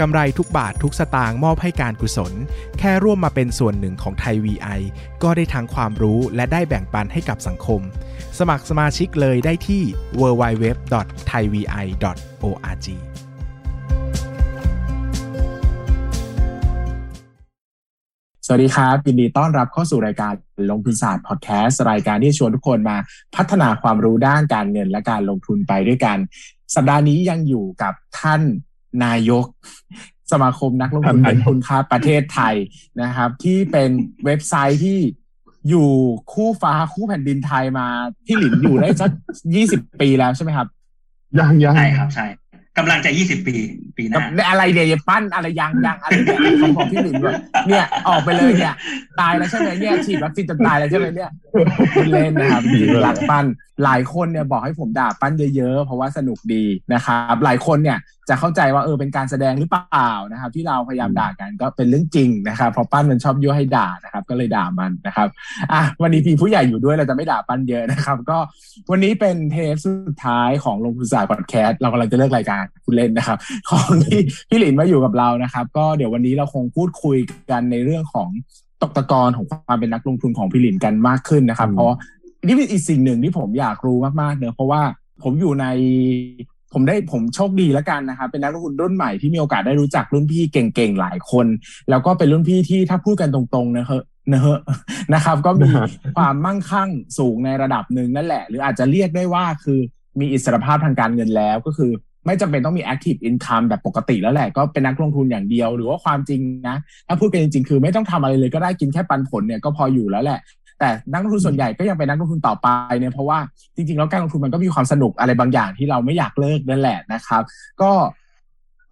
กำไรทุกบาททุกสตางค์มอบให้การกุศล แค่ร่วมมาเป็นส่วนหนึ่งของไทย VI ก็ได้ทั้งความรู้และได้แบ่งปันให้กับสังคม สมัครสมาชิกเลยได้ที่ www.thaivi.org สวัสดีครับยินดีต้อนรับเข้าสู่รายการลงทุนศาสตร์พอดแคสต์รายการที่ชวนทุกคนมาพัฒนาความรู้ด้านการเงินและการลงทุนไปด้วยกัน สัปดาห์นี้ยังอยู่กับท่าน นายกสมาคมนักลงทุนเงินคุณค่าประเทศไทยนะครับ ที่เป็นเว็บไซต์ที่อยู่คู่ฟ้าคู่แผ่นดินไทยมาที่หลินอยู่ได้สักยี่สิบปีแล้วใช่ไหมครับ ยังยังใช่ครับใช่กำลังจะยี่สิบปี ปีหน้าอะไรเดี๋ยวปั้นอะไรยังยังอะไรเนี่ยของของพี่หลินด้วยเนี่ยออกไปเลยเนี่ย ตายแล้วใช่ไหมเนี่ยฉีดวัคซีนจนตายแล้วใช่ไหมเนี่ยคุณเล่นนะครับหลักปั้นหลายคนเนี่ยบอกให้ผมด่าปั้นเยอะๆ เพราะว่าสนุกดีนะครับ หลายคนเนี่ยจะเข้าใจว่าเออเป็นการแสดงหรือเปล่านะครับ ที่เราพยายามด่ากันก็เป็นเรื่องจริงนะครับเพราะปั้นมันชอบยั่วให้ด่านะครับ ก็เลยด่ามันนะครับอะวันนี้พี่ผู้ใหญ่อยู่ด้วยเราจะไม่ด่าปั้นเยอะนะครับ ก็วันนี้เป็นเทปสุดท้ายของลงทุนศาสตร์พอดแคสต์เรากำลังจะเลิกรายการคุณเล่นนะครับ ของที่พี่หลินมาอยู่กับเรานะครับ ก็เดี๋ยววันนี้เราคงพูดคุยกันในเรื่องของตกตะกอนของความเป็นนักลงทุนของพี่หลินกันมากขึ้นนะครับ เพราะนี่เป็นอีกสิ่งหนึ่งที่ผมอยากรู้มากๆเนอะเพราะว่าผมอยู่ใน ผมได้ผมโชคดีแล้วกันนะครับเป็นนักลงทุนรุ่นใหม่ที่มีโอกาสได้รู้จักรุ่นพี่เก่งๆหลายคน แล้วก็เป็นรุ่นพี่ที่ถ้าพูดกันตรงๆนะเฮ้นะเฮะนะครับ ก็มีความมั่งคั่งสูงในระดับหนึ่งนั่นแหละ หรืออาจจะเรียกได้ว่าคือมีอิสรภาพทางการเงินแล้วก็คือไม่จำเป็นต้องมี active income แบบปกติแล้วแหละ ก็เป็นนักลงทุนอย่างเดียว หรือว่าความจริงนะ ถ้าพูดกันจริงๆ คือไม่ต้องทำอะไรเลยก็ได้กินแค่ปันผลเนี่ยก็พออยู่แล้วแหละ แต่นักลงทุนส่วนใหญ่ก็ยังเป็นนักลงทุนต่อไปเนี่ยเพราะว่าจริงๆแล้วการลงทุนมันก็มีความสนุกอะไรบางอย่างที่เราไม่อยากเลิกนั่นแหละนะครับ ก็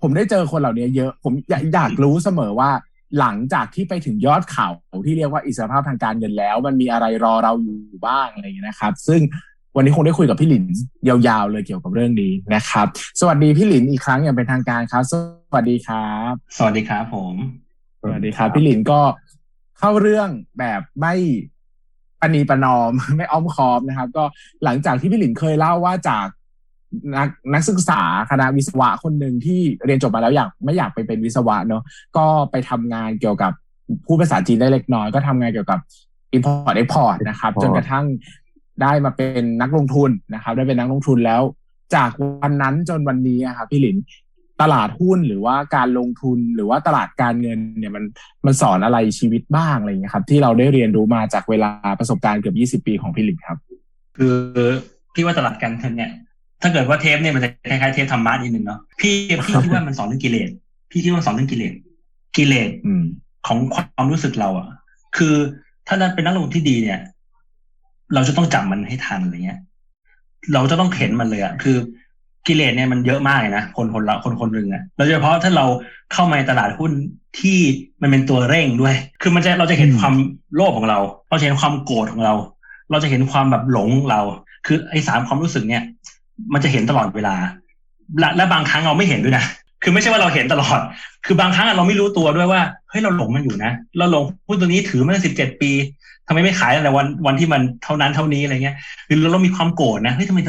ผมได้เจอคนเหล่านี้เยอะผมอยากอยากรู้เสมอว่าหลังจากที่ไปถึงยอดเขาที่เรียกว่าอิสรภาพทางการเงินแล้ว มันมีอะไรรอเราอยู่บ้างอะไรอย่างนี้นะครับ ซึ่งวันนี้คงได้คุยกับพี่หลินยาวๆเลยเกี่ยวกับเรื่องนี้นะครับ สวัสดีพี่หลินอีกครั้งอย่างเป็นทางการครับ สวัสดีครับ สวัสดีครับผม สวัสดีครับ พี่หลินก็เข้าเรื่องแบบไม่ ปณีประนอมไม่อ้อมค้อมนะครับ ก็หลังจากที่พี่หลินเคยเล่าว่าจากนักนักศึกษาคณะวิศวะคนหนึ่งที่เรียนจบมาแล้วอยากไม่อยากไปเป็นวิศวะเนาะก็ไปทำงานเกี่ยวกับผู้ภาษาจีนได้เล็กน้อย ก็ทำงานเกี่ยวกับ import export นะครับ จนกระทั่งได้มาเป็นนักลงทุนนะครับ ได้เป็นนักลงทุนแล้ว จากวันนั้นจนวันนี้ครับพี่หลิน ตลาดหุ้นหรือว่าการลงทุนหรือว่าตลาดการเงินเนี่ยมันมันสอนอะไรชีวิตบ้างอะไรอย่างเงี้ยครับ ที่เราได้เรียนรู้มาจากเวลาประสบการณ์เกือบยี่สิบปีของพี่หลินครับ คือพี่ว่าตลาดการเงินเนี่ยถ้าเกิดว่าเทปเนี่ยมันจะคล้ายๆเทปธรรมะนิดนึงเนาะพี่พี่คิดว่ามันสอนเรื่องกิเลสพี่คิดว่าสอนเรื่องกิเลสกิเลสของความรู้สึกเราอะ คือถ้าเราเป็นนักลงทุนที่ดีเนี่ย เราจะต้องจับมันให้ทันอะไรเงี้ย เราจะต้องเห็นมันเลยอะคือ กิเลสเนี่ยมันเยอะมากเลยนะคนคนละคนคนหนึ่งอะโดยเฉพาะถ้าเราเข้ามาในตลาดหุ้นที่มันเป็นตัวเร่งด้วย คือมันจะเราจะเห็นความโลภของเรา เราจะเห็นความโกรธของเรา เราจะเห็นความแบบหลงเรา คือไอ้สามความรู้สึกเนี่ย มันจะเห็นตลอดเวลา และและบางครั้งเราไม่เห็นด้วยนะคือไม่ใช่ว่าเราเห็นตลอด คือบางครั้งเราไม่รู้ตัวด้วยว่าเฮ้ยเราหลงมันอยู่นะ เราหลงหุ้นตัวนี้ถือมาสิบเจ็ดปีทำไมไม่ขายแต่วันวันที่มันเท่านั้นเท่านี้อะไรเงี้ยหรือเรามีความโกรธนะเฮ้ยทำไมเ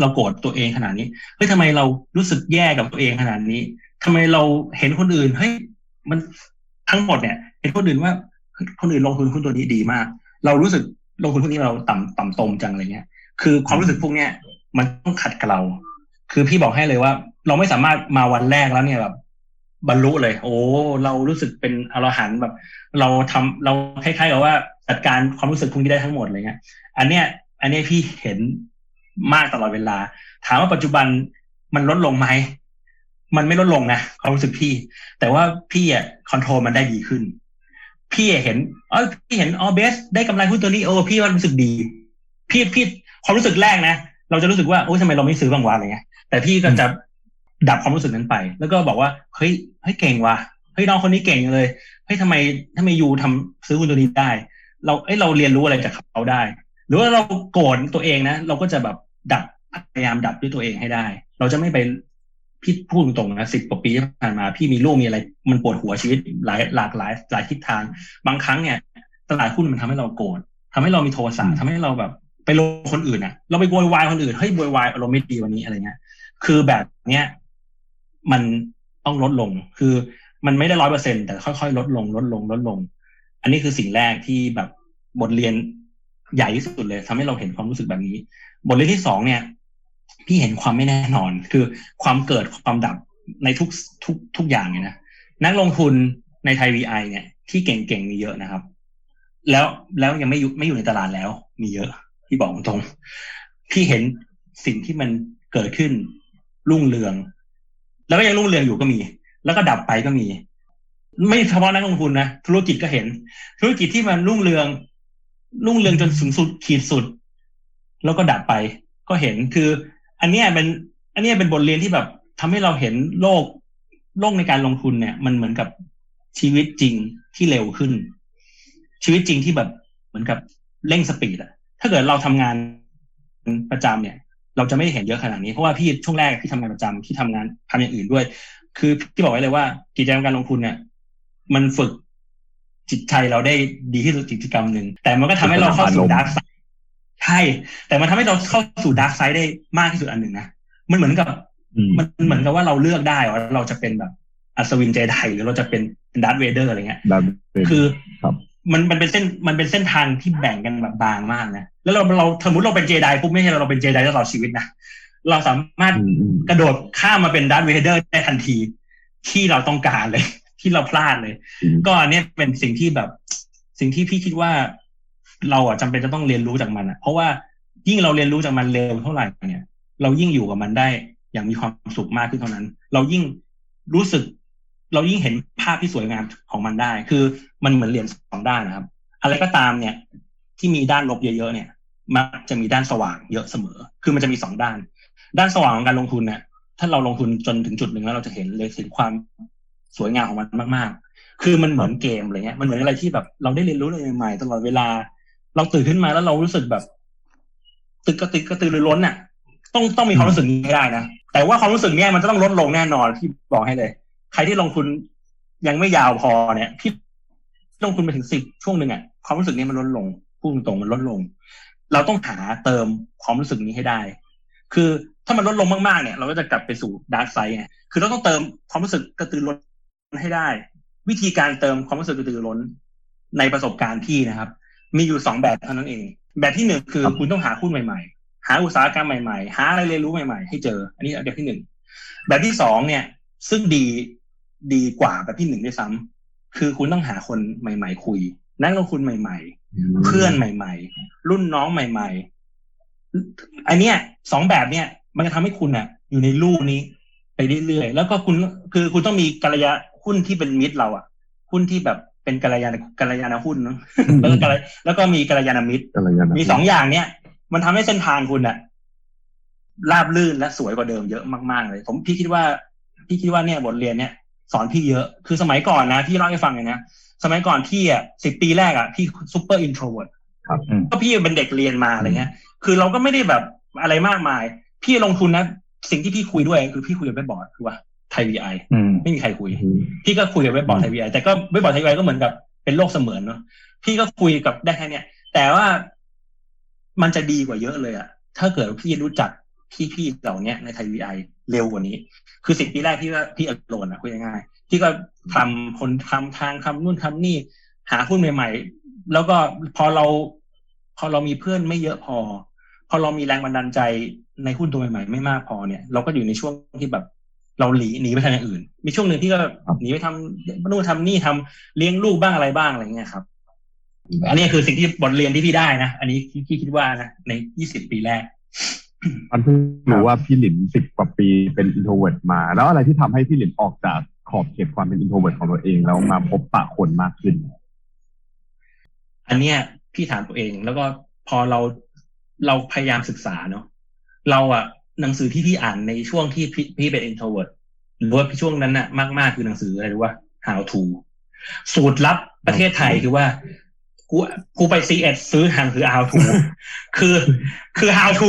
เราโกรธตัวเองขนาดนี้เฮ้ยทำไมเรารู้สึกแย่กับตัวเองขนาดนี้ทำไมเราเห็นคนอื่นเฮ้ยมันทั้งหมดเนี่ย เห็นคนอื่นว่าคนอื่นลงทุนหุ้นตัวนี้ดีมาก เรารู้สึกลงทุนพวกนี้เราต่ำต่ำตมจังอะไรเงี้ย คือความรู้สึกพวกเนี้ยมันต้องขัดกับเรา คือพี่บอกให้เลยว่า เราไม่สามารถมาวันแรกแล้วเนี่ยแบบบรรลุเลย โอ้เรารู้สึกเป็นอรหันต์แบบ เราทำเราคล้ายๆกับว่าจัดการความรู้สึกพวกนี้ได้ทั้งหมดอะไรเงี้ย อันเนี้ย อันเนี้ยพี่เห็น มากตลอดเวลา ถามว่าปัจจุบันมันลดลงไหมมันไม่ลดลงนะความรู้สึกพี่ แต่ว่าพี่อะคอนโทรลมันได้ดีขึ้น พี่เห็นอ๋อพี่เห็นอ๋อเบส ได้กำไรหุ้นตัวนี้โอ้พี่ว่ารู้สึกดี พี่พี่ความรู้สึกแรกนะเราจะรู้สึกว่าโอ้ยทำไมเราไม่ซื้อบางวันอะไรเงี้ยแต่พี่ก็จะดับความรู้สึกนั้นไป แล้วก็บอกว่าเฮ้ยเฮ้ยเก่งว่ะเฮ้ยน้องคนนี้เก่งเลยเฮ้ยทำไมถ้าไมยูทำซื้อหุ้นตัวนี้ได้ เราเอ้ยเราเรียนรู้อะไรจากเขาได้ หรือว่าเราโกรธตัวเองนะเราก็จะแบบดับพยายามดับด้วยตัวเองให้ได้ เราจะไม่ไปพี่พูดตรงนะสิบกว่าปีที่ผ่านมาพี่มีลูกมีอะไร มันปวดหัวชีวิตหลายหลากหลายหลายทิศทาง บางครั้งเนี่ย ตลาดหุ้นมันทำให้เราโกรธทำให้เรามีโทสะทำให้เราแบบ ไปลงคนอื่นอะ เราไปโวยวายคนอื่นเฮ้ยโวยวายอารมณ์ไม่ดีวันนี้อะไรเงี้ย คือแบบเนี้ยมันต้องลดลง คือมันไม่ได้ร้อยเปอร์เซ็นแต่ค่อยๆ ลดลง ลดลง ลดลง อันนี้คือสิ่งแรกที่แบบบทเรียน ใหญ่ที่สุดเลยทำให้เราเห็นความรู้สึกแบบนี้ บทเรียนที่สองเนี่ย พี่เห็นความไม่แน่นอน คือความเกิดความดับในทุกทุกทุกอย่างเนี่ยนะนักลงทุนในไทยวีไอเนี่ย ที่เก่งๆมีเยอะนะครับ แล้วแล้วยังไม่อยู่ไม่อยู่ในตลาดแล้ว มีเยอะพี่บอกตรงพี่เห็นสิ่งที่มันเกิดขึ้นรุ่งเรือง แล้วก็ยังรุ่งเรืองอยู่ก็มี แล้วก็ดับไปก็มี ไม่เฉพาะนักลงทุนนะธุรกิจก็เห็น ธุรกิจที่มันรุ่งเรือง รุ่งเรืองจนสูงสุดขีดสุด แล้วก็ดับไป ก็เห็นคือ อันเนี้ยเป็น อันเนี้ยเป็นบทเรียนที่แบบทำให้เราเห็นโลกโลกในการลงทุนเนี่ย มันเหมือนกับชีวิตจริงที่เร็วขึ้น ชีวิตจริงที่แบบเหมือนกับเร่ง speed อะถ้าเกิดเราทำงานประจำเนี่ย เราจะไม่ได้เห็นเยอะขนาดนี้เพราะว่าพี่ช่วงแรกพี่ทำงานประจำพี่ทำงานทำอย่างอื่นด้วย คือพี่บอกไว้เลยว่ากิจกรรมการลงทุนเนี่ย มันฝึก จิตใจเราได้ดีที่สุดกิจกรรมหนึ่งแต่มันก็ทำให้เราเข้าสู่ dark sideใช่แต่มันทำให้เราเข้าสู่ dark side ได้มากที่สุดอันหนึ่งนะมันเหมือนกับ มันเหมือนกับว่าเราเลือกได้ว่าเราจะเป็นแบบอัศวินเจไดหรือเราจะเป็นดาร์ธเวเดอร์อะไรเงี้ยคือมันมันเป็นเส้นมันเป็นเส้นทางที่แบ่งกันแบบบางมากนะแล้วเราเราสมมติเราเป็นเจไดปุ๊บไม่ใช่เราเป็นเจไดตลอดชีวิตนะเราสามารถกระโดดข้ามมาเป็นดาร์ธเวเดอร์ได้ทันทีที่เราต้องการเลย ที่เราพลาดเลย ก็อันนี้เป็นสิ่งที่แบบ สิ่งที่พี่คิดว่า เราอะจำเป็นจะต้องเรียนรู้จากมันอะ เพราะว่ายิ่งเราเรียนรู้จากมันเร็วเท่าไหร่เนี่ย เรายิ่งอยู่กับมันได้อย่างมีความสุขมากขึ้นเท่านั้น เรายิ่งรู้สึก เรายิ่งเห็นภาพที่สวยงามของมันได้ คือมันเหมือนเหรียญสองด้านนะครับ อะไรก็ตามเนี่ย ที่มีด้านลบเยอะๆเนี่ย มักจะมีด้านสว่างเยอะเสมอ คือมันจะมีสองด้าน ด้านสว่างของการลงทุนเนี่ยถ้าเราลงทุนจนถึงจุดหนึ่งแล้วเราจะเห็นเลยถึงความ สวยงามของมันมาก ๆ คือมันเหมือนเกมอะไรเงี้ย มันเหมือนอะไรที่แบบ เราได้เรียนรู้อะไรใหม่ๆตลอดเวลา เราตื่นขึ้นมาแล้วเรารู้สึกแบบ ตึกกระตึกกระตือรือร้นน่ะ ต้องต้องมีความรู้สึกนี้ให้ได้นะ แต่ว่าความรู้สึกเนี้ยมันจะต้องลดลงแน่นอนที่บอกให้เลย ใครที่ลงทุนยังไม่ยาวพอเนี่ยที่ลงทุนไปถึงสิบช่วงหนึ่งอะความรู้สึกนี้มันลดลงพูดตรงมันลดลง เราต้องหาเติมความรู้สึกนี้ให้ได้ คือถ้ามันลดลงมากๆเนี่ย เราก็จะกลับไปสู่ดาร์กไซด์ไงคือเราต้องเติมความรู้สึกกระตือร้น ให้ได้ วิธีการเติมความรู้สึกกระตือรือร้นในประสบการณ์พี่นะครับ มีอยู่สองแบบเท่านั้นเอง แบบที่หนึ่งคือคุณต้องหาหุ้นใหม่ๆ หาอุตสาหกรรมใหม่ๆ หาอะไรเรียนรู้ใหม่ๆ ให้เจอ อันนี้แบบที่หนึ่งแบบที่สองเนี่ย ซึ่งดีดีกว่าแบบที่หนึ่งด้วยซ้ำคือคุณต้องหาคนใหม่ ๆ คุย นักลงทุนใหม่ ๆ เพื่อนใหม่ ๆ รุ่นน้องใหม่ ๆ อันเนี้ยสองแบบเนี้ยมันจะทำให้คุณอะ อยู่ในลู่นี้ไปเรื่อยๆแล้วก็คุณคือคุณต้องมีกัลยา หุ้นที่เป็นมิตรเราอะหุ้นที่แบบเป็นกัลยาณกัลยาณหุ้นเนาะแล้วก็แล้วก็มีกัลยาณมิตรมีสองอย่างเนี้ยมันทำให้เส้นทางคุณอะราบลื่นและสวยกว่าเดิมเยอะมากๆเลย ผมพี่คิดว่า พี่คิดว่าเนี่ยบทเรียนเนี้ยสอนพี่เยอะคือสมัยก่อนนะพี่เล่าให้ฟังเลยนะสมัยก่อนพี่อะสิบปีแรกอะพี่ super introvert ก็พี่เป็นเด็กเรียนมาอะไรเงี้ย คือเราก็ไม่ได้แบบอะไรมากมาย พี่ลงทุนนะ สิ่งที่พี่คุยด้วย คือพี่คุยกับเว็บบอร์ดคือว่า ไทยวีไอไม่มีใครคุย พี่ก็คุยกับเว็บบอร์ดไทยวีไอแต่ก็เว็บบอร์ดไทยวีไอก็เหมือนกับเป็นโลกเสมือนเนาะพี่ก็คุยกับได้แค่เนี้ยแต่ว่ามันจะดีกว่าเยอะเลยอะถ้าเกิดพี่รู้จักพี่ๆเหล่านี้ในไทยวีไอเร็วกว่านี้ คือสิบปีแรกพี่ว่าพี่อโลนอะคุยง่ายๆพี่ก็ทำคนทำทางทำนู่นทำนี่ หาหุ้นใหม่ ๆ แล้วก็พอเรา พอเรามีเพื่อนไม่เยอะพอ พอเรามีแรงบันดาลใจในหุ้นตัวใหม่ๆไม่มากพอเนี่ย เราก็อยู่ในช่วงที่แบบ เราหลีหนีไปทางอื่น มีช่วงหนึ่งที่ก็หนีไปทำนู่นทำนี่ทำเลี้ยงลูกบ้างอะไรบ้างอะไรเงี้ยครับอันนี้คือสิ่งที่บทเรียนที่พี่ได้นะ อันนี้พี่คิดว่านะในยี่สิบปีแรกมันเพิ่งรู้ว่าพี่หลินสิบกว่าปีเป็น introvert มา แล้วอะไรที่ทำให้พี่หลินออกจากขอบเขตความเป็น introvert ของตัวเอง แล้วมาพบปะคนมากขึ้น อันเนี้ยพี่ถามตัวเองแล้วก็พอเราเราพยายามศึกษาเนาะเราอะ หนังสือที่พี่อ่านในช่วงที่พี่พี่เป็น introvert หรือว่าช่วงนั้นน่ะมาก ๆ คือหนังสืออะไรรู้ว่า how to สูตรลับประเทศไทยคือว่ากูกูไปซีเอสซื้อหนังสือ how to คือคือ how to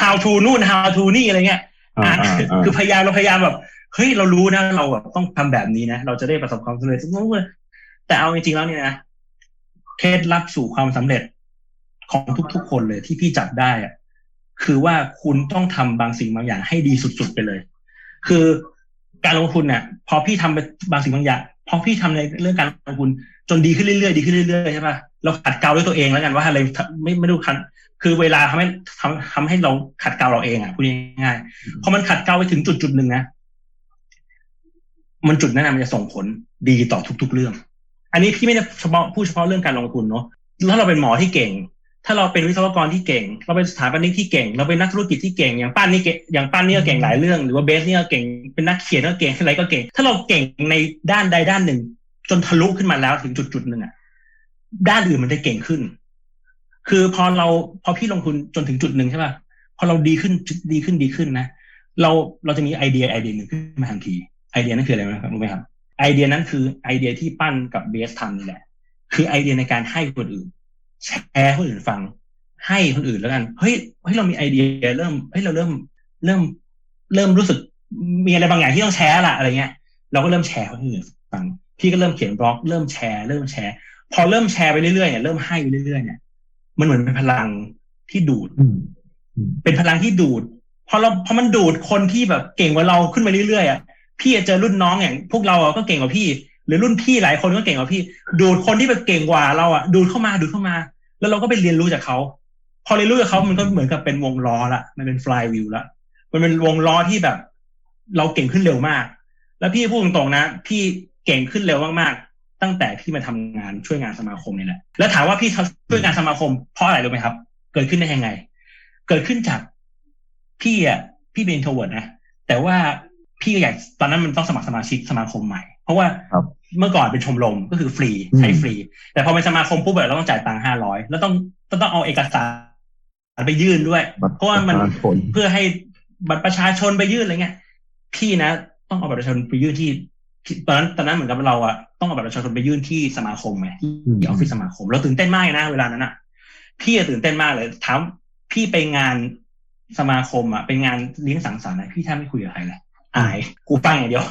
how to นู่น how to นี่อะไรเงี้ยอ่าอ่านอ่าอ่าคือพยายามเราพยายามแบบเฮ้ยเรารู้นะเราแบบต้องทำแบบนี้นะเราจะได้ประสบความสำเร็จทุกนู้นแต่เอาจริงๆแล้วเนี่ยนะเคล็ดลับสู่ความสำเร็จของทุกๆคนเลยที่พี่จับได้อะ คือว่าคุณต้องทำบางสิ่งบางอย่างให้ดีสุดๆไปเลย คือการลงทุนเนี่ยพอพี่ทำไปบางสิ่งบางอย่างพอพี่ทำในเรื่องการลงทุนจนดีขึ้นเรื่อยๆดีขึ้นเรื่อยๆใช่ปะเราขัดเกลาด้วยตัวเองแล้วกันว่าอะไรไม่ไม่รู้คันคือเวลาทำให้ทำทำให้เราขัดเกลาเราเองอะพูดง่ายๆพอมันขัดเกลาไปถึงจุดจุดหนึ่งนะมันจุดนั้นมันจะส่งผลดีต่อทุก ๆ เรื่อง อันนี้พี่ไม่ได้เฉพาะพูดเฉพาะเรื่องการลงทุนเนาะถ้าเราเป็นหมอที่เก่ง ถ้าเราเป็นวิศวกรที่เก่ง เราเป็นสถาปนิกที่เก่ง เราเป็นนักธุรกิจที่เก่ง อย่างป้านนี่เก่งอย่างป้านนี่ก็เก่งหลายเรื่อง หรือว่าเบสนี่ก็เก่ง เป็นนักเขียนก็เก่งอะไรก็เก่ง ถ้าเราเก่งในด้านใดด้านหนึ่ง จนทะลุขึ้นมาแล้วถึงจุดจุดหนึ่งอะด้านอื่นมันจะเก่งขึ้น คือพอเราพอพี่ลงทุนจนถึงจุดหนึ่งใช่ป่ะ พอเราดีขึ้นดีขึ้นดีขึ้นนะ เราเราจะมีไอเดียไอเดียหนึ่งขึ้นมาทันที ไอเดียนั้นคืออะไรนะครับรู้ไหมครับ ไอเดียนั้นคือไอเดียที่ปั้นกับเบสทำนี่แหละ คือไอเดียในการให้คนอื่น แชร์ให้คนอื่นฟัง ให้คนอื่นแล้วกันเฮ้ยเฮ้ยเรามีไอเดีย เริ่มเฮ้ยเราเริ่มเริ่ม เริ่มรู้สึกมีอะไรบางอย่างที่ต้องแชร์ละอะไรเงี้ย เราก็เริ่มแชร์ให้คนอื่นฟังพี่ก็เริ่มเขียนบล็อกเริ่มแชร์เริ่มแชร์ พอเริ่มแชร์ไปเรื่อยๆเนี่ยเริ่มให้ไปเรื่อยๆเนี่ยมันเหมือนเป็นพลังที่ดูดอืมเป็นพลังที่ดูด พอเราพอมันดูดคนที่แบบเก่งกว่าเราขึ้นมาเรื่อยๆอะพี่จะเจอรุ่นน้องอย่างพวกเราอะก็เก่งกว่าพี่ หรือรุ่นพี่หลายคนก็เก่งกว่าพี่ ดูดคนที่แบบเก่งกว่าเราอะดูดเข้ามาดูดเข้ามา แล้วเราก็ไปเรียนรู้จากเขาพอเรียนรู้จากเขามันก็เหมือนกับเป็นวงล้อละมันเป็นฟลายวิวละมันเป็นวงล้อที่แบบ เราเก่งขึ้นเร็วมาก แล้วพี่พูดตรงๆนะ พี่เก่งขึ้นเร็วมากๆ ตั้งแต่พี่มาทำงานช่วยงานสมาคมนี่แหละแล้วถามว่าพี่ช่วยงานสมาคมเพราะอะไรรู้ไหมครับ เกิดขึ้นได้ยังไง เกิดขึ้นจากพี่อะพี่เป็นทวิร์ดนะแต่ว่าพี่ก็อยากตอนนั้นมันต้องสมัครสมาชิกสมาคมใหม่ เพราะว่าครับเมื่อก่อนเป็นชมรมก็คือฟรีใช้ฟรี แต่พอเป็นสมาคมปุ๊บแบบเราต้องจ่ายตังค์ห้าร้อยแล้วต้องต้องเอาเอกสารไปยื่นด้วยบัตเพราะว่ามันปะชชนเพื่อให้บัตรประชาชนไปยื่นอะไรเงี้ยพี่นะ ต้องเอาบัตรประชาชนไปยื่นที่ที่ตอนนั้นตอนนั้นเหมือนกับเราอะต้องเอาบัตรประชาชนไปยื่นที่สมาคมไงที่ออฟฟิศสมาคมเราตื่นเต้นมากนะเวลานั้นอะพี่อะตื่นเต้นมากเลยถามพี่ไปงานสมาคมอะไปงานเลี้ยงสังสรรค์อะพี่แทบไม่คุยกับใครเลยอายกูฟังอย่างเดียว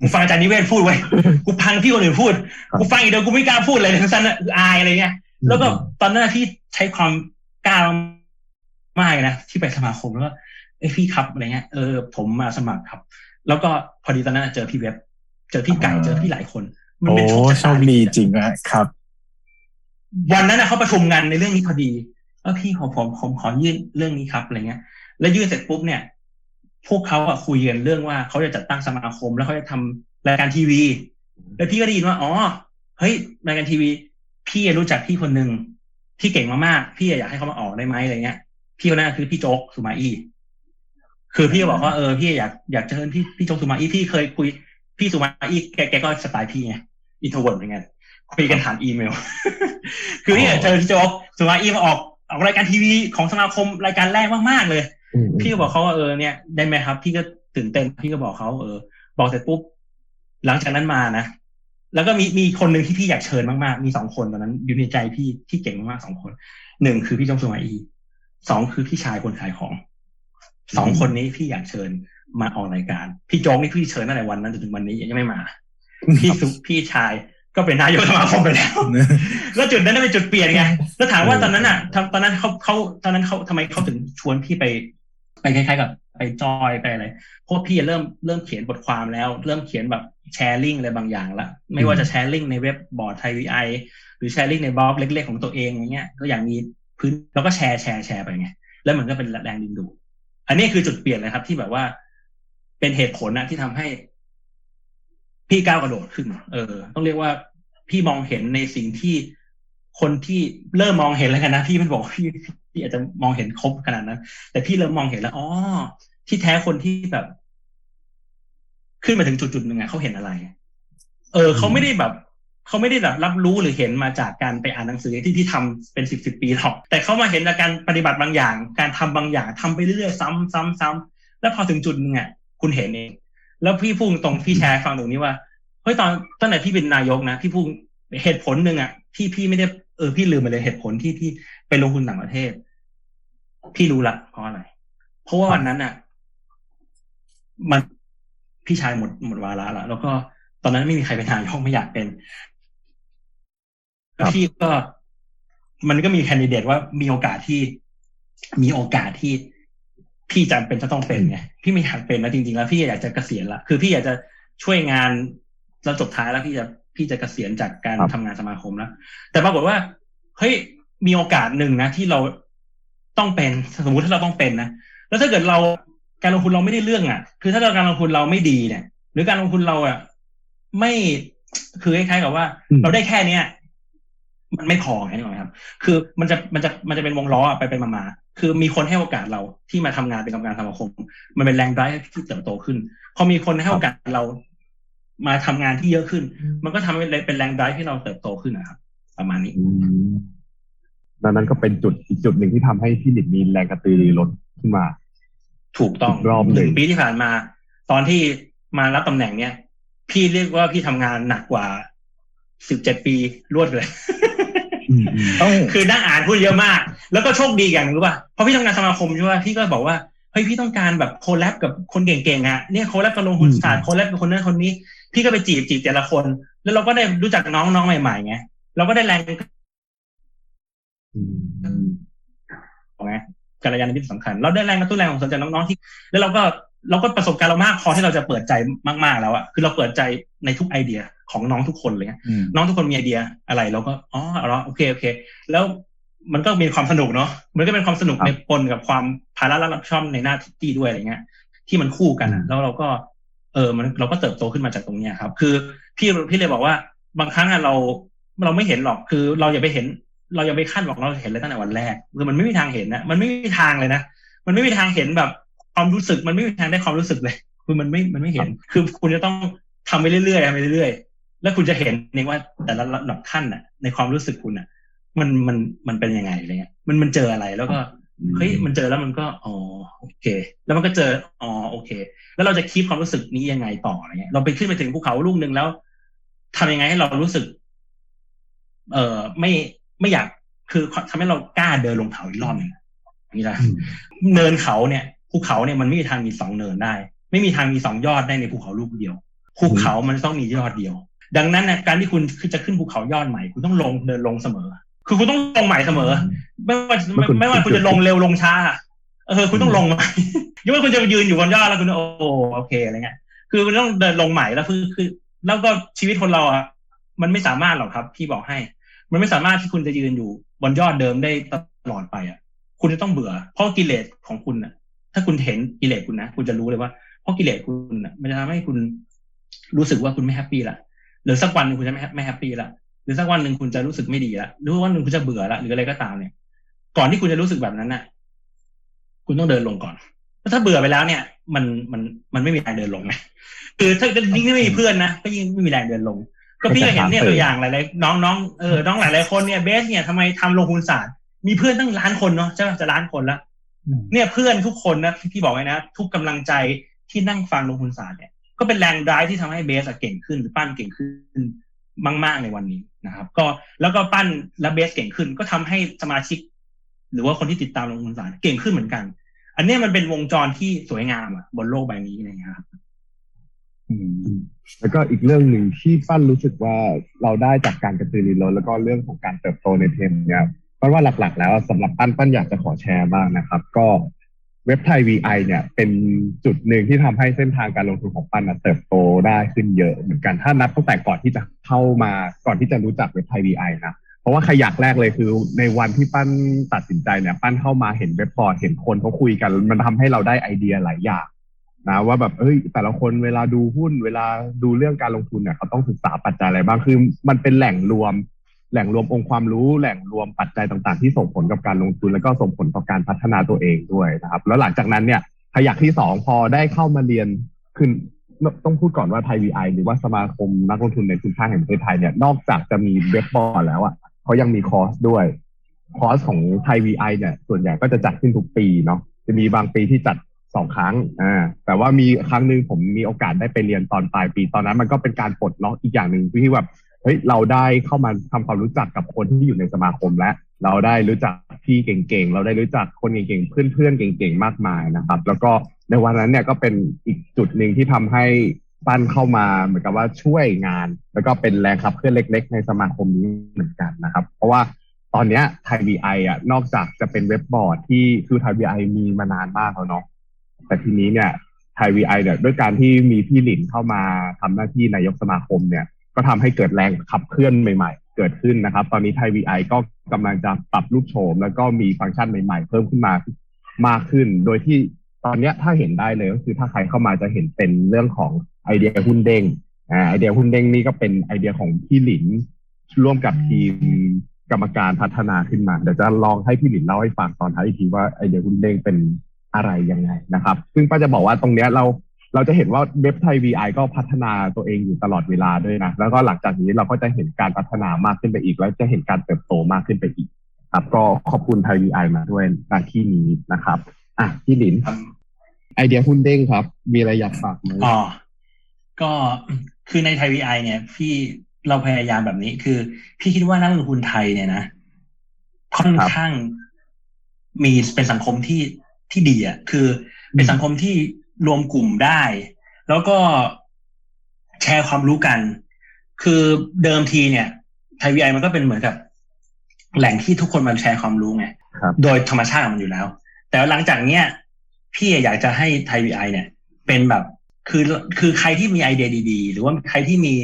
กูฟังอาจารย์นิเวศพูดไว้ยกูฟังพี่คนอื่นพูดกูฟังอย่างเดียวกูไม่กล้าพูดเลยทั้งสั้นอะอายอะไรเงี้ย แล้วก็ตอนนั้นพี่ใช้ความกล้ามากนะที่ไปสมาคมแล้วก็เอ้ยพี่ครับอะไรเงี้ยเออผมมาสมัครครับ แล้วก็พอดีตอนนั้นเจอพี่เว็บ เจอพี่ไก่เจอพี่หลายคน มันโอ้เป็นโชคชะโชตาคดีจริงนะครับ วันนั้นนะเขาประชุมงานในเรื่องนี้พอดีเออพี่ผมผมผมขอยื่นเรื่องนี้ครับอะไรเงี้ย แล้วยื่นเสร็จปุ๊บเนี่ย พวกเขาอะคุยกันเรื่องว่าเขาจะจัดตั้งสมาคม แล้วเขาจะทำรายการทีวี แล้วพี่ก็ได้ยินว่า อ๋อ เฮ้ยรายการทีวี พี่รู้จักพี่คนหนึ่งที่เก่งมากๆ พี่อยากให้เขามาออกได้ไหมอะไรเงี้ย พี่คนนั้นคือพี่โจ๊กสุมาอี้คือพี่บอกว่าเออพี่อยากอยากเชิญพี่พี่โจ๊กสุมาอี้พี่เคยคุย พี่สุมาอี้แกแกก็สไตล์พี่ไง introvert เหมือนกันคุยกันผ่านอีเมล คือพี่อยากเจอพี่โจ๊กสุมาอี้มาออกออกรายการทีวีของสมาคมรายการแรกมากๆเลย พี่ก็บอกเขาว่าเออเนี่ยได้ไหมครับ พี่ก็ตื่นเต้นพี่ก็บอกเขาเออ บอกเสร็จปุ๊บหลังจากนั้นมานะแล้วก็มีมีคนหนึ่งที่พี่อยากเชิญมากๆ มีสองคนตอนนั้นอยู่ในใจพี่ที่เก่งมากๆสองคนหนึ่งคือพี่จงสมัยอีสองคือพี่ชายคนขายของสองคนนี้พี่อยากเชิญมาออกรายการ พี่โจ๊กนี่พี่เชิญตั้งแต่วันนั้นจนถึงวันนี้ยังไม่มา พี่สุพี่ชายก็เป็นนายกสมาคมไปแล้ว แล้วจุดนั้นเป็นจุดเปลี่ยนไง แล้วถามว่าตอนนั้นอะทำตอนนั้นเขาเขาตอนนั้นเขาทำไมเขาถึงชวนพี่ไป ไปคล้ายๆกับไปจอยไปอะไรเพราะพี่เริ่มเริ่มเขียนบทความแล้ว เริ่มเขียนแบบแชร์ลิงก์อะไรบางอย่างละไม่ว่าจะแชร์ลิงก์ในเว็บบอร์ดไทยวีไอหรือแชร์ลิงก์ในบล็อกเล็ก ๆ ของตัวเองอย่างเงี้ย ก็อย่างมีพื้นแล้วก็แชร์แชร์แชร์ไปไงแล้วมันก็เป็นแรงดึงดูดอันนี้คือจุดเปลี่ยนเลยครับที่แบบว่าเป็นเหตุผลนะที่ทำให้ พี่ก้าวกระโดดขึ้น เออ ต้องเรียกว่าพี่มองเห็นในสิ่งที่คนที่เริ่มมองเห็นแล้วกันนะพี่ไม่บอกพี่ พี่อาจจะมองเห็นครบขนาดนั้น แต่พี่เริ่มมองเห็นแล้วอ๋อที่แท้คนที่แบบ ขึ้นมาถึงจุดจุดๆหนึ่งอะเขาเห็นอะไร เออเขาไม่ได้แบบเขาไม่ได้แบบรับรู้หรือเห็นมาจากการไปอ่านหนังสือที่พี่ทำเป็นสิบสิบปีหรอก แต่เขามาเห็นจากการปฏิบัติบางอย่าง การทำบางอย่างทำไปเรื่อยๆซ้ำซ้ำซ้ำแล้วพอถึงจุดหนึ่งอะคุณเห็นเอง แล้วพี่พูดตรงๆพี่แชร์ให้ฟังตรงนี้ว่าเฮ้ยตอนตั้งแต่พี่เป็นนายกนะพี่พูดเหตุผลหนึ่งอะที่พี่ไม่ได้เออพี่ลืมไปเลยเหตุผลที่พี่ ไปลงทุนต่างประเทศ พี่รู้ละเพราะอะไร เพราะว่าวันนั้นอะ มันพี่ชายหมดหมดวาระละแล้วก็ตอนนั้นไม่มีใครเป็นนายกไม่อยากเป็นแล้วพี่ก็ มันก็มีแคนดิเดตว่ามีโอกาสที่ มีโอกาสที่พี่จำเป็นจะต้องเป็นไงพี่ไม่อยากเป็นแล้วจริงๆแล้วพี่อยากจะเกษียณละคือพี่อยากจะช่วยงานแล้วจบท้ายแล้วพี่จะพี่จะเกษียณจากการครับทำงานสมาคมแล้วแต่ปรากฏว่าเฮ้ย มีโอกาสหนึ่งนะที่เราต้องเป็นสมมุติถ้าเราต้องเป็นนะแล้วถ้าเกิดเราการลงทุนเราไม่ได้เรื่องอะ คือถ้าเราการลงทุนเราไม่ดีเนี่ย หรือการลงทุนเราอะไม่คือคล้ายๆกับว่าอืมเราได้แค่เนี้ยมันไม่พอไงนึกออกไหมครับ คือมันจะมันจะมันจะเป็นวงล้ออะไปไปมามา คือมีคนให้โอกาสเราที่มาทำงานเป็นกรรมการสมาคม มันเป็นแรง drive ให้ที่เติบโตขึ้น พอมีคนให้โอกาสเรามาทำงานที่เยอะขึ้น มันก็ทำให้เป็นแรง drive ให้เราเติบโตขึ้นนะครับ ประมาณนี้อืม ดังนั้นก็เป็นจุดอีกจุดหนึ่งที่ทำให้พี่หลินมีแรงกระตือรือร้นขึ้นมา ถูกต้องอีกรอบหนึ่งหนึ่งปีที่ผ่านมา ตอนที่มารับตำแหน่งเนี้ยพี่เรียกว่าพี่ทำงานหนักกว่าสิบเจ็ดปีรวดเลยอืมอืมต้องคือนั่งอ่านพูดเยอะมาก แล้วก็โชคดีอย่างหนึงรู้ป่ะเพราะพี่ทำงานสมาคมใช่ป่ะพี่ก็บอกว่าเฮ้ยพี่ต้องการแบบโคแลบกับคนเก่งๆอะเนี่ยโคแลบกับลงทุนศาสตร์โคแลบกับคนนั้นคนนี้ พี่ก็ไปจีบจีบแต่ละคน แล้วเราก็ได้รู้จักน้องน้องใหม่ๆไงเราก็ได้แรง อืมไงการยานมิตรสำคัญ เราได้แรงกระตุ้นแรงของสนจากน้องๆที่ แล้วเราก็เราก็ประสบการณ์เรามากพอที่เราจะเปิดใจมากๆแล้วอะคือเราเปิดใจในทุกไอเดียของน้องทุกคนเลยไงอืมน้องทุกคนมีไอเดียอะไรเราก็อ๋อเอาละโอเคโอเค แล้วมันก็มีความสนุกเนาะมันก็เป็นความสนุกในปนกับความภาระรับผิดชอบในหน้าที่ด้วยอะไรเงี้ย ที่มันคู่กันอะแล้วเราก็ เออมันเราก็เติบโตขึ้นมาจากตรงเนี้ยครับ คือพี่พี่เลยบอกว่าบางครั้งอะเราเราไม่เห็นหรอกคือเราอย่าไปเห็น เราอย่าไปคาดหวังเราเห็นเลยตั้งแต่วันแรกคือมันไม่มีทางเห็นนะมันไม่มีทางเลยนะมันไม่มีทางเห็นแบบความรู้สึก มันไม่มีทางได้ความรู้สึกเลย คือมันไม่มันไม่เห็น คือคุณจะต้องทำไปเรื่อยๆทำไปเรื่อยๆ แล้วคุณจะเห็นเองว่าแต่ละระดับขั้นน่ะ ในความรู้สึกคุณน่ะ มันมันมันเป็นยังไงอะไรเงี้ย มันมันเจออะไรแล้วก็เฮ้ยมันเจอแล้วมันก็อ๋อโอเค แล้วมันก็เจออ๋อโอเค แล้วเราจะคีบความรู้สึกนี้ยังไงต่ออะไรเงี้ย เราไปขึ้นไปถึงภูเขาลูกหนึ่งแล้วทำยังไงให้เรารู้สึก เอ่อไม่ ไม่อยากคือทำให้เรากล้าเดินลงเขาอีกรอบหนึ่งอย่างนี้นะอืมเนินเขาเนี่ยภูเขาเนี่ยมันไม่มีทางมีสองเนินได้ ไม่มีทางมีสองยอดได้ในภูเขาลูกเดียวภูเขามันต้องมียอดเดียว ดังนั้นนะการที่คุณคือจะขึ้นภูเขายอดใหม่ คุณต้องลงเดินลงเสมอ คือคุณต้องลงใหม่เสมอ ไม่ว่าไม่ไม่ว่าคุณจะลงเร็วลงช้าเออคุณต้องลงใหม่ยกเว้นคุณจะยืนอยู่บนยอดแล้วคุณโอ้โอเคอะไรเงี้ย คือคุณต้องเดินลงใหม่แล้วคือคือ แล้วก็ชีวิตคนเราอะมันไม่สามารถหรอกครับ พี่บอกให้ มันไม่สามารถที่คุณจะยืนอยู่บนยอดเดิมได้ตลอดไปอะ คุณจะต้องเบื่อ เพราะกิเลสของคุณอะ ถ้าคุณเห็นกิเลสคุณนะคุณจะรู้เลยว่าเพราะกิเลสคุณอะ มันจะทำให้คุณรู้สึกว่าคุณไม่ happy ละหรือสักวันหนึ่งคุณจะไม่ไม่ happy ละหรือสักวันหนึ่งคุณจะรู้สึกไม่ดีละหรือว่าวันหนึ่งคุณจะเบื่อละหรืออะไรก็ตามเนี่ย ก่อนที่คุณจะรู้สึกแบบนั้นน่ะ คุณต้องเดินลงก่อนถ้าเบื่อไปแล้วเนี่ย มันมันมันไม่มีแรงเดินลงไงคือถ้ายิ่งไม่มีเพื่อนนะก็ยิ่งไม่มีแรงเดินลง ก็พี่ก็เห็นเนี่ยตัวอย่างหลายๆน้องน้องเออน้องหลายๆคนเนี่ยเบสเนี่ยทำไมทำลงทุนศาสตร์มีเพื่อนตั้งล้านคนเนาะใช่ไหมจะล้านคนละเนี่ยเพื่อนทุกคนนะพี่บอกไว้นะ ทุกกำลังใจที่นั่งฟังลงทุนศาสตร์เนี่ยก็เป็นแรงร้ายที่ทำให้เบสอะเก่งขึ้นหรือปั้นเก่งขึ้นมาก ๆในวันนี้นะครับ ก็แล้วก็ปั้นและเบสเก่งขึ้น ก็ทำให้สมาชิก หรือว่าคนที่ติดตามลงทุนศาสตร์เก่งขึ้นเหมือนกัน อันเนี้ยมันเป็นวงจรที่สวยงามอะบนโลกใบนี้อะไรอย่างเงี้ยครับ แล้วก็อีกเรื่องหนึ่งที่ปั้นรู้สึกว่าเราได้จากการกระตือรือร้นแล้วก็เรื่องของการเติบโตในเทมเนี่ยปั้นว่าหลักๆ แล้วสำหรับปั้นปั้นอยากจะขอแชร์บ้างนะครับ ก็เว็บไทย VI เนี่ยเป็นจุดหนึ่งที่ทำให้เส้นทางการลงทุนของปั้นเติบโตได้ขึ้นเยอะเหมือนกันถ้านับตั้งแต่ก่อนที่จะเข้ามาก่อนที่จะรู้จักเว็บไทย VI นะเพราะว่าขยักแรกเลยคือ ในวันที่ปั้นตัดสินใจเนี่ยปั้นเข้ามาเห็นเว็บบอร์ดเห็นคนเขาคุยกัน มันทำให้เราได้ไอเดียหลายอย่าง นะว่าแบบเอ้ยแต่ละคนเวลาดูหุ้น เวลาดูเรื่องการลงทุนเนี่ยเขาต้องศึกษาปัจจัยอะไรบ้างคือ มันเป็นแหล่งรวม แหล่งรวมองค์ความรู้แหล่งรวมปัจจัยต่าง ๆ ที่ส่งผลกับการลงทุน แล้วก็ส่งผลต่อการพัฒนาตัวเองด้วยนะครับ แล้วหลังจากนั้นเนี่ยขยักที่สองพอได้เข้ามาเรียนคือต้องพูดก่อนว่าไทยวีไอหรือว่าสมาคมนักลงทุนในทุนค้าแห่งประเทศไทยเนี่ยนอกจากจะมีเว็บบอร์ดแล้วอะเขายังมีคอร์สด้วยคอร์สของไทยวีไอเนี่ยส่วนใหญ่ก็จะจัดขึ้นทุกปีเนาะจะมีบางปีที่จัด สองครั้งอ่าแต่ว่ามีครั้งหนึ่งผมมีโอกาสได้ไปเรียนตอนปลายปี ตอนนั้นมันก็เป็นการปลดล็อกอีกอย่างหนึ่งที่แบบเฮ้ยเราได้เข้ามาทำความรู้จักกับคนที่อยู่ในสมาคมแล้ว เราได้รู้จักพี่เก่งๆ เราได้รู้จักคนเก่งๆ เพื่อนๆ เก่งๆ มากมายนะครับ แล้วก็ในวันนั้นเนี่ยก็เป็นอีกจุดหนึ่งที่ทำให้ปั้นเข้ามาเหมือนกับว่าช่วยงาน แล้วก็เป็นแรงขับเคลื่อนเล็ก ๆ ในสมาคมนี้เหมือนกันนะครับ เพราะว่าตอนนี้ไทยวีไออะนอกจากจะเป็นเว็บบอร์ดที่คือไทยวีไอมีมานานมากแล้วเนาะ แต่ทีนี้เนี่ยไทยวีไอเนี่ยด้วยการที่มีพี่หลินเข้ามาทำหน้าที่นายกสมาคมเนี่ย ก็ทำให้เกิดแรงขับเคลื่อนใหม่ ๆ เกิดขึ้นนะครับ ตอนนี้ไทยวีไอก็กำลังจะปรับรูปโฉม แล้วก็มีฟังก์ชันใหม่ๆ เพิ่มขึ้นมามากขึ้น โดยที่ตอนนี้ถ้าเห็นได้เลยก็คือถ้าใครเข้ามาจะเห็นเป็นเรื่องของไอเดียหุ้นเด้งอ่าไอเดียหุ้นเด้งนี่ก็เป็นไอเดียของพี่หลินร่วมกับทีมกรรมการพัฒนาขึ้นมา เดี๋ยวจะลองให้พี่หลินเล่าให้ฟังตอนท้ายอีกทีว่าไอเดียหุ้นเด้งเป็น อะไรยังไงนะครับ ซึ่งป้าจะบอกว่าตรงเนี้ยเราเราจะเห็นว่าเว็บไทย VI ก็พัฒนาตัวเองอยู่ตลอดเวลาด้วยนะ แล้วก็หลังจากนี้เราก็จะเห็นการพัฒนามากขึ้นไปอีก แล้วจะเห็นการเติบโตมากขึ้นไปอีก ครับ ก็ขอบคุณไทย VI มาด้วยในที่นี้นะครับ อะพี่หลินไอเดียหุ้นเด้งครับ มีอะไรอยากฝากไหมอ๋อ ก็คือในไทยวีไอเนี่ย พี่เราพยายามแบบนี้ คือ พี่คิดว่านักลงทุนไทยเนี่ยนะค่อนข้างมีเป็นสังคมที่ ที่ดีอะคือ เป็นสังคมที่รวมกลุ่มได้ แล้วก็แชร์ความรู้กัน คือเดิมทีเนี่ยไทยวีไอมันก็เป็นเหมือนกับ แหล่งที่ทุกคนมาแชร์ความรู้ไงครับโดยธรรมชาติของมันอยู่แล้ว แต่หลังจากเนี้ยพี่อยากจะให้ไทยวีไอเนี่ย เป็นแบบคือคือใครที่มีไอเดียดี ๆ หรือว่าใครที่มี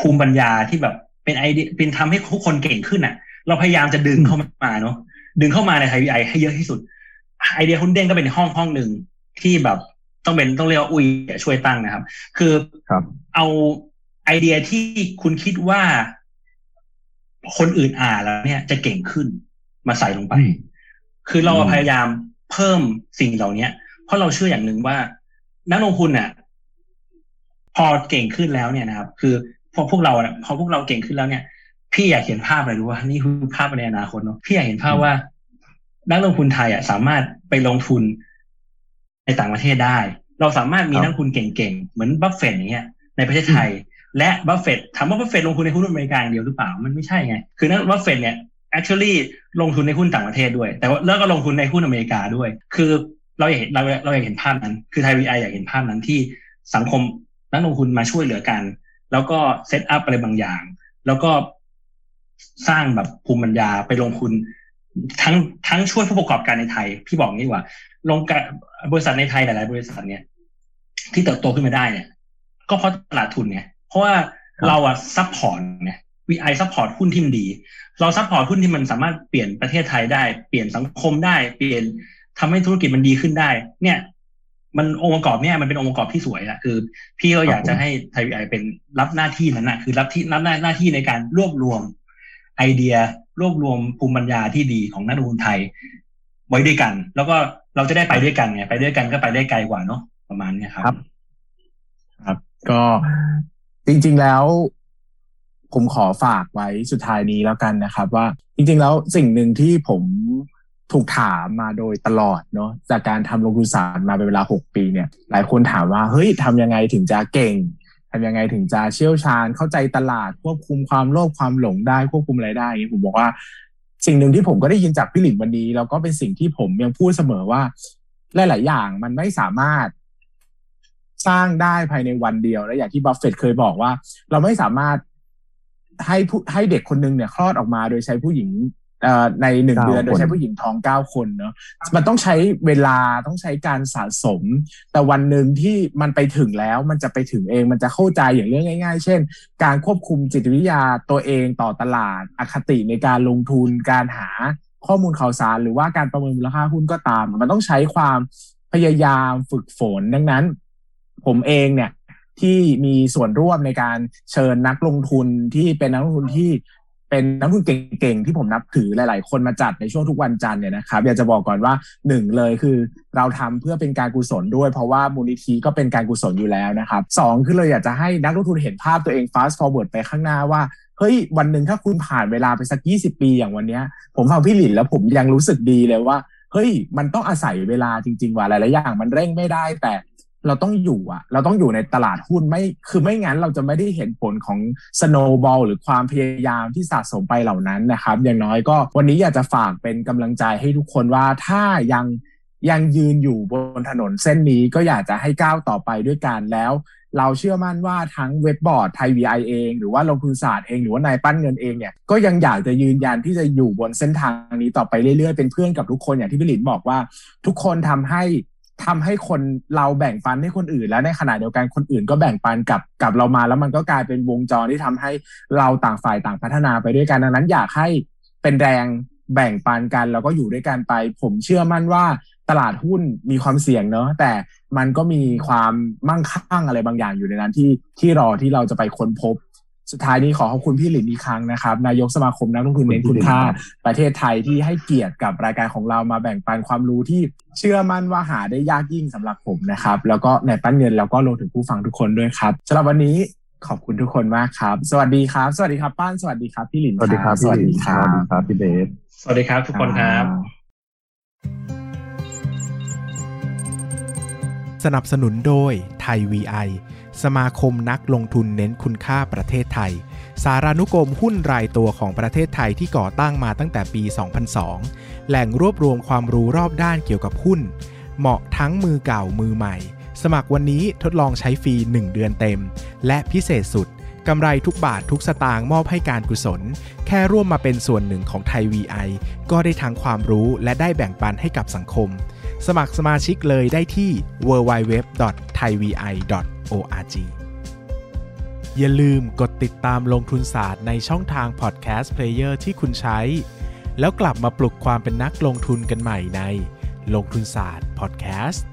ภูมิปัญญาที่แบบเป็นไอเดียเป็นทำให้ทุกคนเก่งขึ้นอะ เราพยายามจะดึงเข้ามาเนาะดึงเข้ามาในไทยวีไอให้เยอะที่สุด ไอเดียหุ้นเด้งก็เป็นห้องห้องหนึ่งที่แบบต้องเป็นต้องเรียกว่าอุ้ยช่วยตั้งนะครับ คือครับเอาไอเดียที่คุณคิดว่า คนอื่นอ่านแล้วเนี่ยจะเก่งขึ้นมาใส่ลงไปอืมคือเราอืมพยายามเพิ่มสิ่งเหล่านี้เพราะเราเชื่ออย่างหนึ่งว่า นักลงทุนน่ะ พอเก่งขึ้นแล้วเนี่ยนะครับ คือพอพวกเราเนี่ยพอพวกเราเก่งขึ้นแล้วเนี่ย พี่อยากเห็นภาพอะไรรู้ว่านี่คือภาพในอนาคตเนาะพี่อยากเห็นภาพว่า นักลงทุนไทยอะสามารถไปลงทุนในต่างประเทศได้ เราสามารถมีครับนักลงทุนเก่งๆ เหมือนบัฟเฟตอย่างเงี้ยในประเทศไทย และบัฟเฟตถามว่าบัฟเฟตลงทุนในหุ้นอเมริกาอย่างเดียวหรือเปล่ามันไม่ใช่ไง คือนักบัฟเฟตเนี่ย actually ลงทุนในหุ้นต่างประเทศด้วย แต่ว่าแล้วก็ลงทุนในหุ้นอเมริกาด้วย คือเราอยากเห็นเราเราอยากเห็นภาพนั้น คือไทยวีไออยากเห็นภาพนั้นที่สังคมนักลงทุนมาช่วยเหลือกัน แล้วก็ set up อะไรบางอย่าง แล้วก็สร้างแบบภูมิปัญญาไปลงทุน ทั้งทั้งช่วยผู้ประกอบการในไทย พี่บอกงี้ดีกว่าลงการบริษัทในไทยหลาย ๆ บริษัทเนี่ย ที่เติบโตขึ้นมาได้เนี่ย ก็เพราะตลาดทุนไงเพราะว่าเราอะ support ไง VI support หุ้นที่มันดี เรา support หุ้นที่มันสามารถเปลี่ยนประเทศไทยได้ เปลี่ยนสังคมได้ เปลี่ยนทำให้ธุรกิจมันดีขึ้นได้ เนี่ย มันองค์ประกอบเนี่ยมันเป็นองค์ประกอบที่สวยอะคือ พี่ก็อยากจะให้ไทย VI เป็นรับหน้าที่นั้นนะคือรับที่รับหน้าหน้าที่ในการรวบรวมไอเดีย รวบรวมภูมิปัญญาที่ดีของนักลงทุนไทย ไว้ด้วยกัน แล้วก็เราจะได้ไปด้วยกันไงไปด้วยกันก็ไปได้ไกลกว่าเนาะประมาณนี้ครับครับ ครับ ก็จริง ๆแล้วผมขอฝากไว้สุดท้ายนี้แล้วกันนะครับ ว่าจริง ๆ แล้วสิ่งหนึ่งที่ผมถูกถามมาโดยตลอดเนาะจากการทำลงทุนศาสตร์มาเป็นเวลาหกปีเนี่ย หลายคนถามว่าเฮ้ยทำยังไงถึงจะเก่ง ทำยังไงถึงจะเชี่ยวชาญเข้าใจตลาดควบคุมความโลภความหลงได้ควบคุมอะไรได้อย่างเงี้ยผมบอกว่า สิ่งหนึ่งที่ผมก็ได้ยินจากพี่หลินวันนี้ แล้วก็เป็นสิ่งที่ผมยังพูดเสมอว่าหลายๆอย่างมันไม่สามารถสร้างได้ภายในวันเดียวและอย่างที่บัฟเฟตเคยบอกว่า เราไม่สามารถให้ผู้ให้เด็กคนหนึงเนี่ยคลอดออกมาโดยใช้ผู้หญิง ในหนึ่งเก้าเดือนโดยใช้คนผู้หญิงท้องเก้าคนเนาะมันต้องใช้เวลาต้องใช้การสะสม แต่วันหนึ่งที่มันไปถึงแล้วมันจะไปถึงเองมันจะเข้าใจอย่างเรื่องง่าย ๆ เช่น การควบคุมจิตวิทยาตัวเองต่อตลาด อคติในการลงทุนการหาข้อมูลข่าวสาร หรือว่าการประเมินมูลค่าหุ้นก็ตาม มันต้องใช้ความพยายามฝึกฝนดังนั้น ผมเองเนี่ยที่มีส่วนร่วมในการเชิญนักลงทุนที่เป็นนักลงทุนที่ เป็นนักลงทุนเก่งๆ ที่ผมนับถือหลาย ๆ คนมาจัดในช่วงทุกวันจันทร์เนี่ยนะครับอยากจะบอกก่อนว่าหนึ่งเลยคือ เราทำเพื่อเป็นการกุศลด้วย เพราะว่ามูลนิธิก็เป็นการกุศลอยู่แล้วนะครับสองคือเราอยากจะให้นักลงทุนเห็นภาพตัวเอง fast forward ไปข้างหน้าว่าเฮ้ยวันหนึ่งถ้าคุณผ่านเวลาไปสัก 20 ปีอย่างวันเนี้ย ผมฟังพี่หลินแล้วผมยังรู้สึกดีเลยว่าเฮ้ยมันต้องอาศัยเวลาจริง ๆ ว่าหลายๆอย่างมันเร่งไม่ได้แต่ เราต้องอยู่อะเราต้องอยู่ในตลาดหุ้นไม่ คือไม่งั้นเราจะไม่ได้เห็นผลของ snowball หรือความพยายามที่สะสมไปเหล่านั้นนะครับ อย่างน้อยก็วันนี้อยากจะฝากเป็นกำลังใจให้ทุกคนว่าถ้ายังยังยืนอยู่บนถนนเส้นนี้ก็อยากจะให้ก้าวต่อไปด้วยกันแล้ว เราเชื่อมั่นว่าทั้งเว็บบอร์ดไทย VI เอง หรือว่าลงทุนศาสตร์เองหรือว่านายปั้นเงินเองเนี่ยก็ยังอยากจะยืนยันที่จะอยู่บนเส้นทางนี้ต่อไปเรื่อยๆ เป็นเพื่อนกับทุกคนอย่างที่พี่หลินบอกว่า ทุกคนทำให้ ทำให้คนเราแบ่งปันให้คนอื่น แล้วในขณะเดียวกันคนอื่นก็แบ่งปันกับกับเรามา แล้วมันก็กลายเป็นวงจรที่ทำให้เราต่างฝ่ายต่างพัฒนาไปด้วยกันดังนั้นอยากให้เป็นแรงแบ่งปันกันแล้วก็อยู่ด้วยกันไป ผมเชื่อมั่นว่าตลาดหุ้นมีความเสี่ยงเนอะแต่มันก็มีความมั่งคั่งอะไรบางอย่างอยู่ในนั้นที่ที่รอที่เราจะไปค้นพบ สุดท้ายนี้ขอขอบคุณพี่หลินอีกครั้งนะครับ นายกสมาคมนักลงทุนเน้นคุณค่า ประเทศไทยที่ให้เกียรติกับรายการของเรามาแบ่งปันความรู้ที่เชื่อมั่นว่าหาได้ยากยิ่งสำหรับผมนะครับ แล้วก็ในปั้นเงินแล้วก็รวมถึงผู้ฟังทุกคนด้วยครับสำหรับวันนี้ขอบคุณทุกคนมากครับ สวัสดีครับ สวัสดีครับป้านสวัสดีครับพี่หลินสวัสดีครับสวัสดีครัสวัสดีบครับพี่เบสสวัสดีครับทุกคนครับ สนับสนุนโดยไทย VI สมาคมนักลงทุนเน้นคุณค่าประเทศไทย สารานุกรมหุ้นรายตัวของประเทศไทยที่ก่อตั้งมาตั้งแต่ปี 2002 แหล่งรวบรวมความรู้รอบด้านเกี่ยวกับหุ้น เหมาะทั้งมือเก่ามือใหม่ สมัครวันนี้ทดลองใช้ฟรี 1 เดือนเต็ม และพิเศษสุดกำไรทุกบาททุกสตางค์มอบให้การกุศล แค่ร่วมมาเป็นส่วนหนึ่งของไทย VI ก็ได้ทั้งความรู้และได้แบ่งปันให้กับสังคม สมัครสมาชิกเลยได้ที่ www.thaivi.org อย่าลืมกดติดตามลงทุนศาสตร์ในช่องทางพอดแคสต์เพลเยอร์ที่คุณใช้ แล้วกลับมาปลุกความเป็นนักลงทุนกันใหม่ในลงทุนศาสตร์พอดแคสต์